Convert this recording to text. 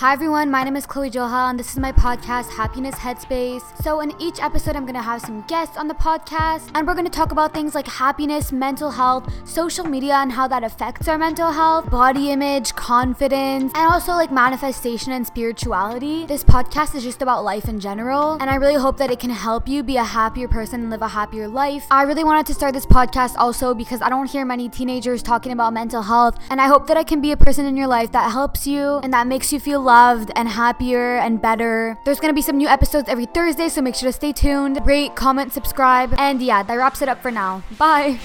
Hi everyone, my name is Chloe Joha and this is my podcast Happiness Headspace. So in each episode I'm going to have some guests on the podcast and we're going to talk about things like happiness, mental health, social media and how that affects our mental health, body image, confidence, and also like manifestation and spirituality. This podcast is just about life in general and I really hope that it can help you be a happier person and live a happier life. I really wanted to start this podcast also because I don't hear many teenagers talking about mental health and I hope that I can be a person in your life that helps you and that makes you feel loved and happier and better. There's gonna be some new episodes every Thursday, so make sure to stay tuned. Rate, comment, subscribe, and yeah, that wraps it up for now. Bye.